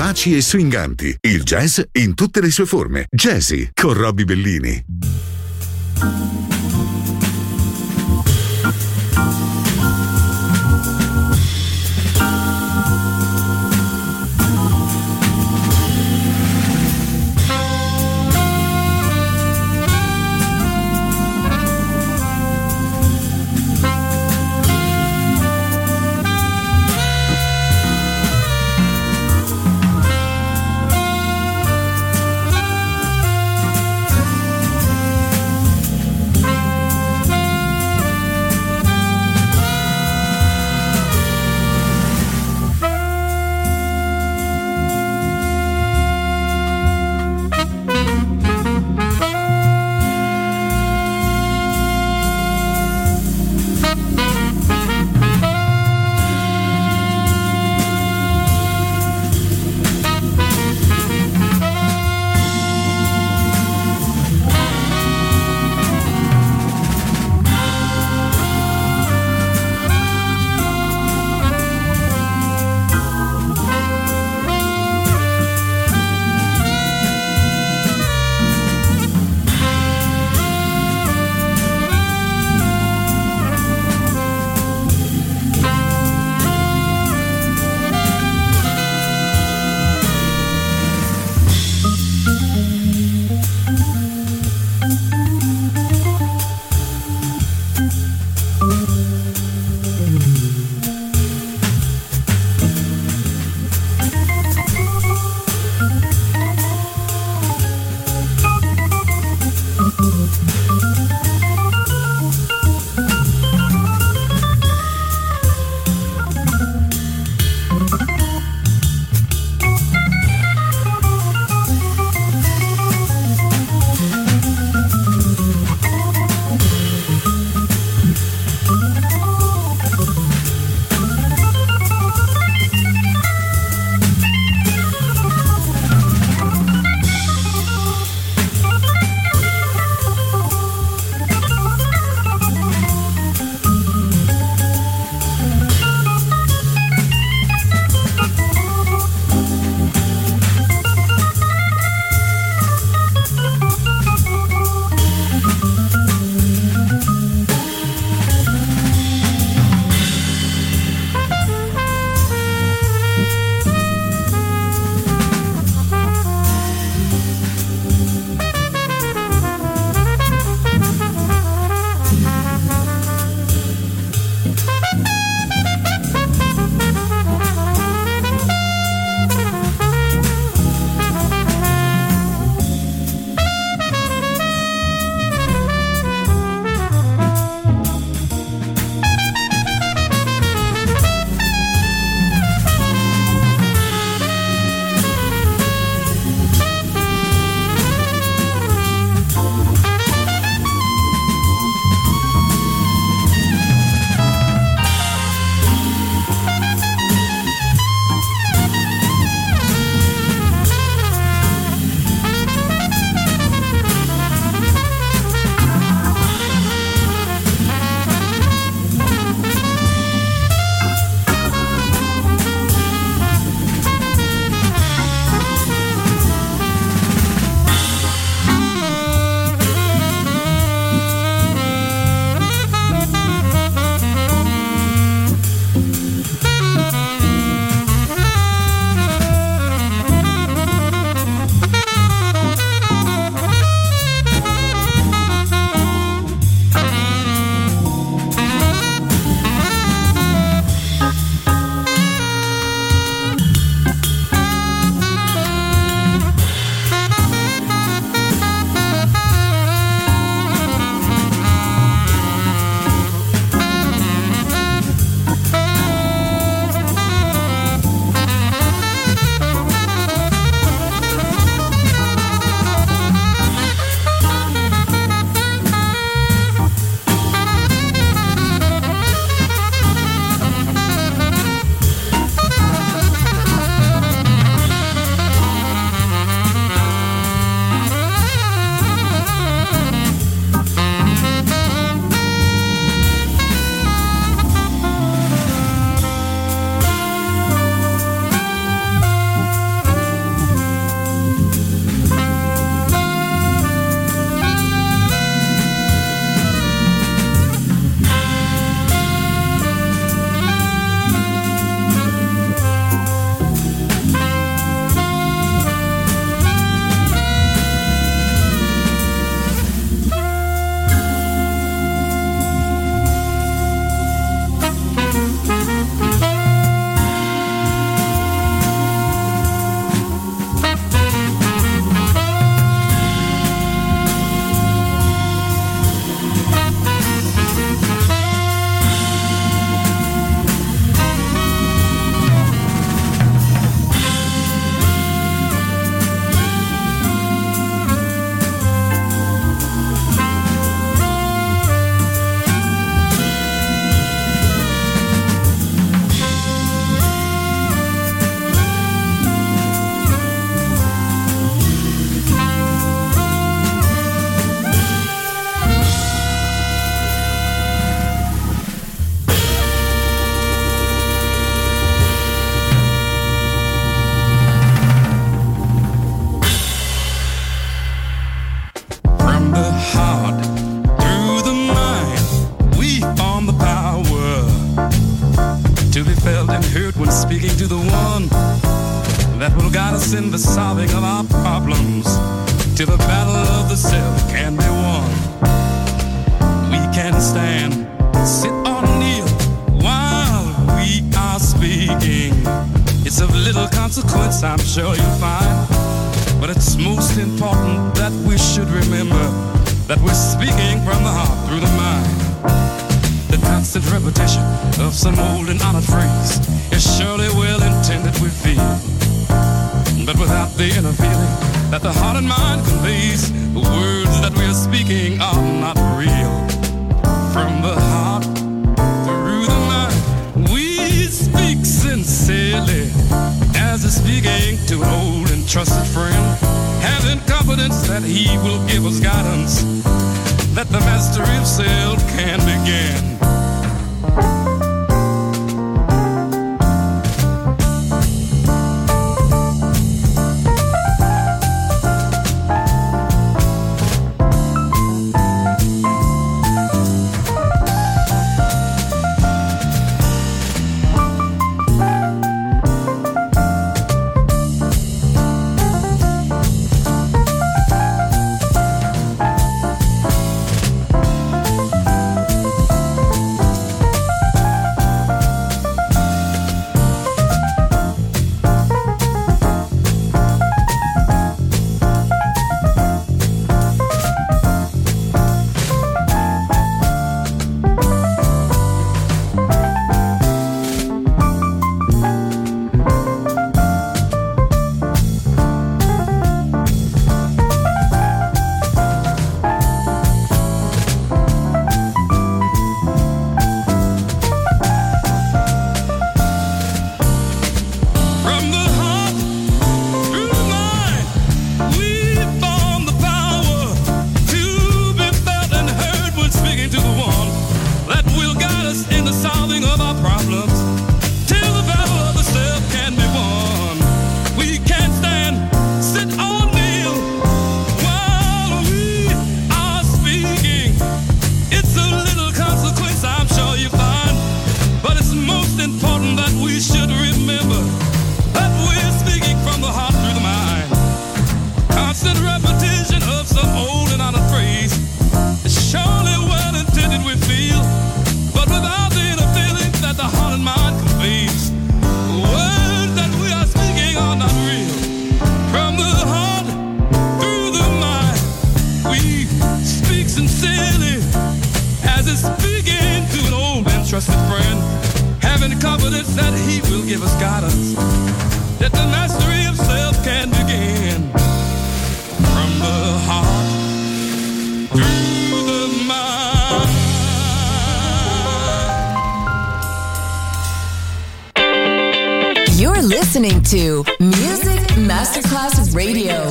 Vivaci e swinganti. Il jazz in tutte le sue forme. Jazzy con Robbie Bellini. trusted friend, having the confidence that he will give us guidance, that the mastery of self can begin from the heart. You're listening to Music Masterclass Radio.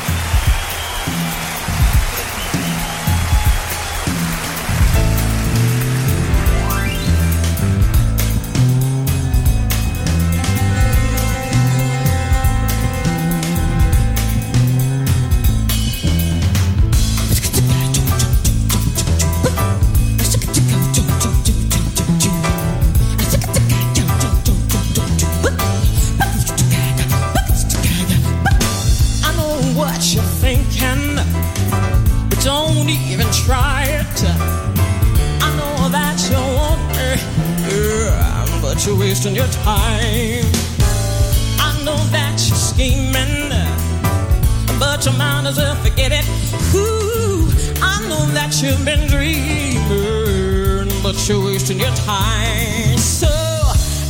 Time. So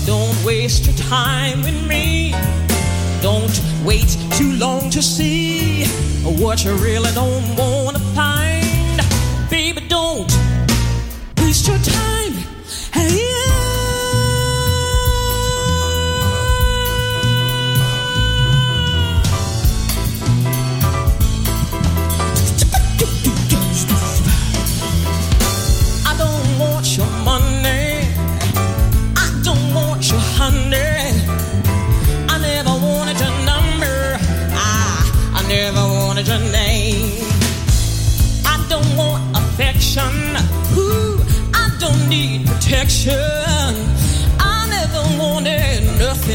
don't waste your time with me. Don't wait too long to see what you really don't want to find.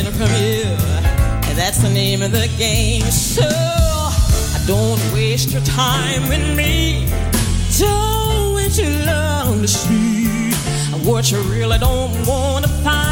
Nothing from you. And that's the name of the game. So don't waste your time with me. Don't wait too long to see what you really I don't want to find.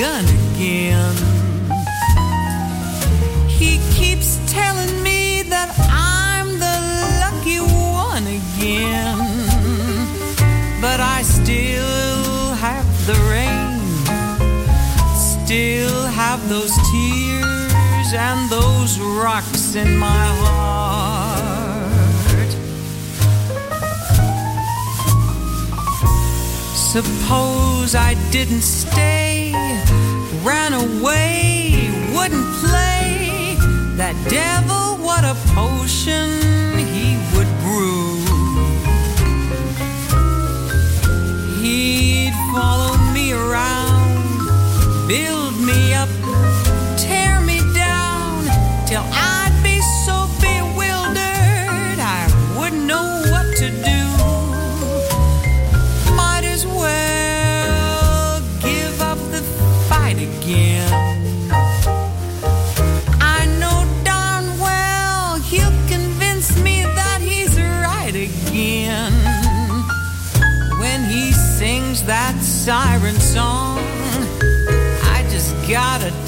gun again. He keeps telling me that I'm the lucky one again, but I still have the rain, still have those tears and those rocks in my heart. Suppose I didn't stay That devil, what a potion he would brew. He'd follow me around, build me up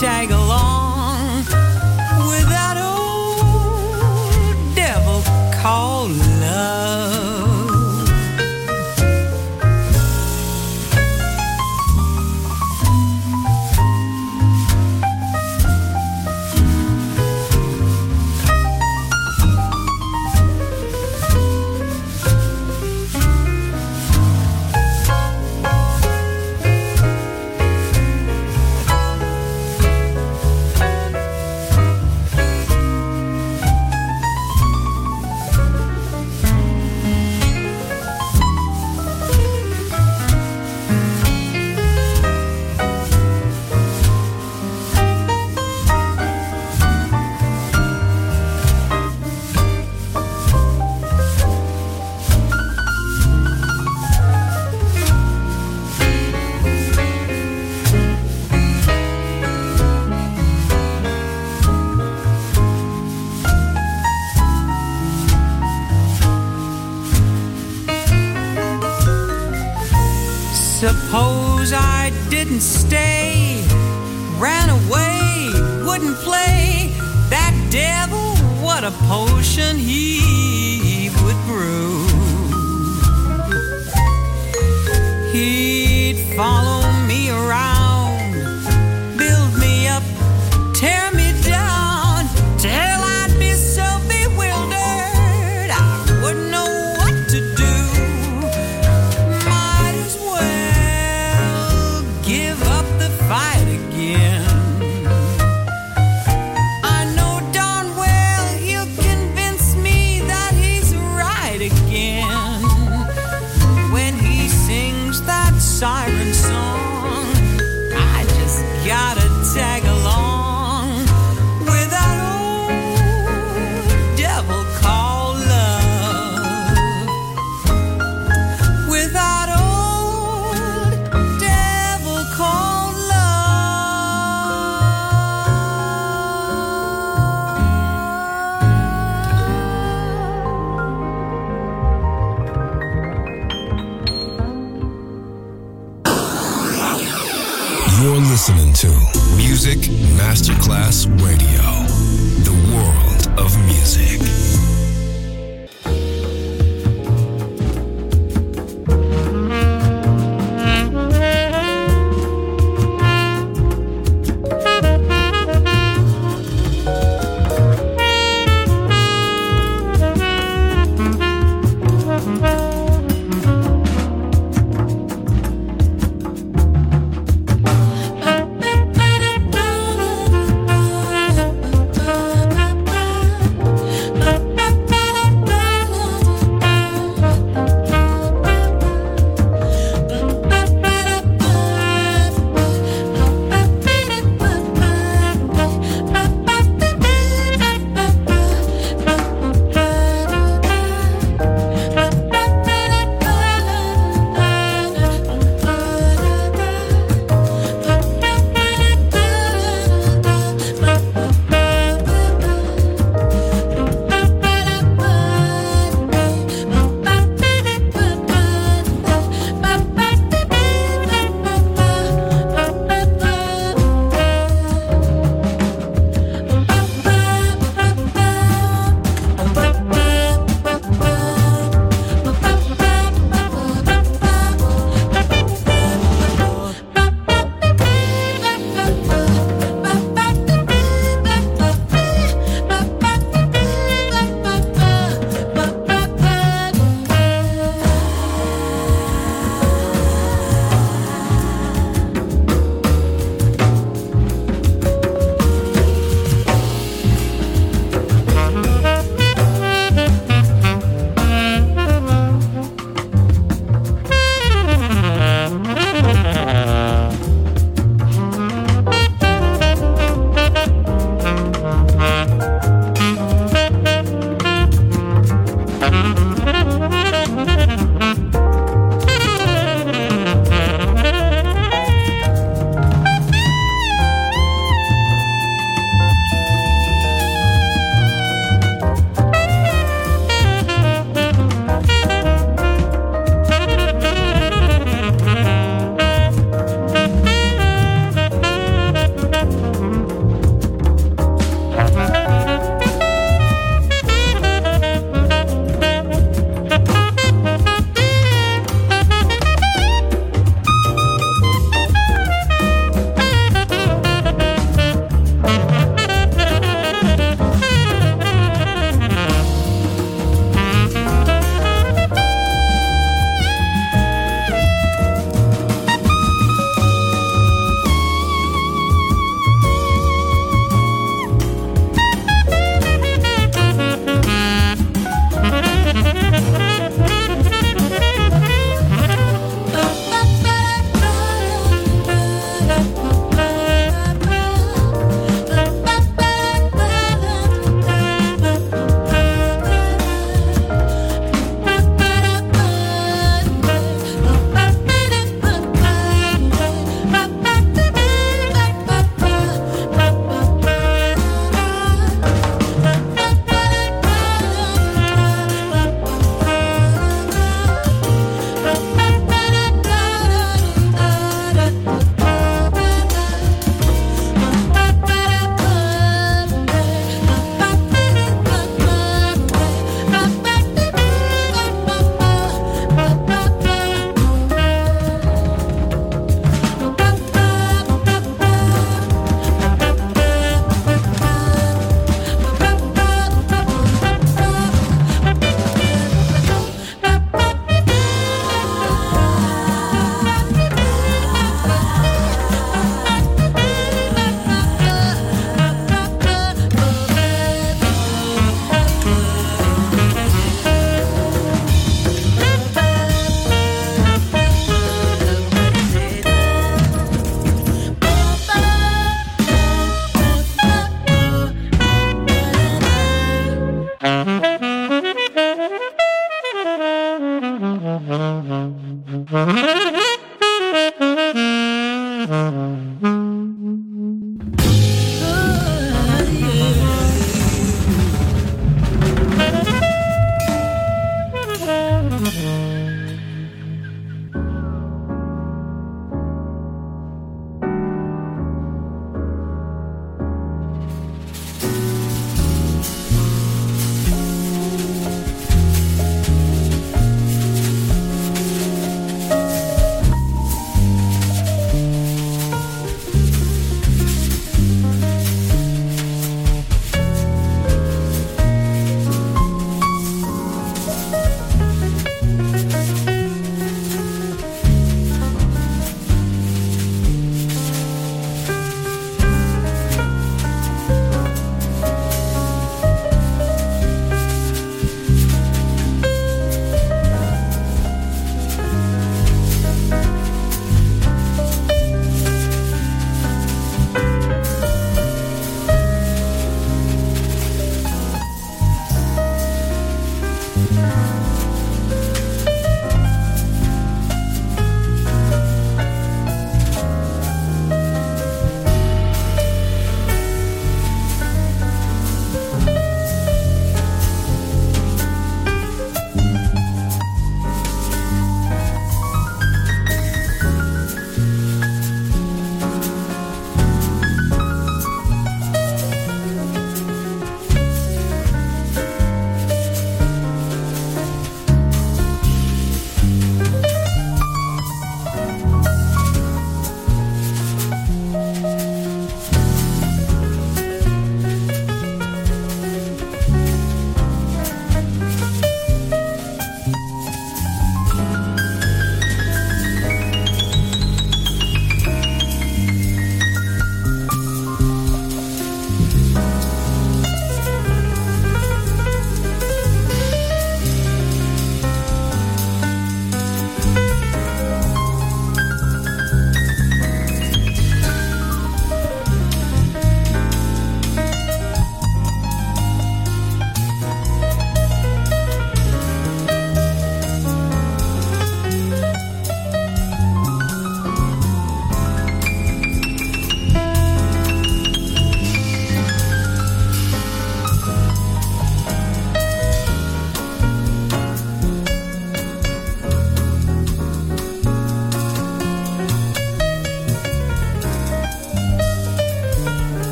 Jaggle.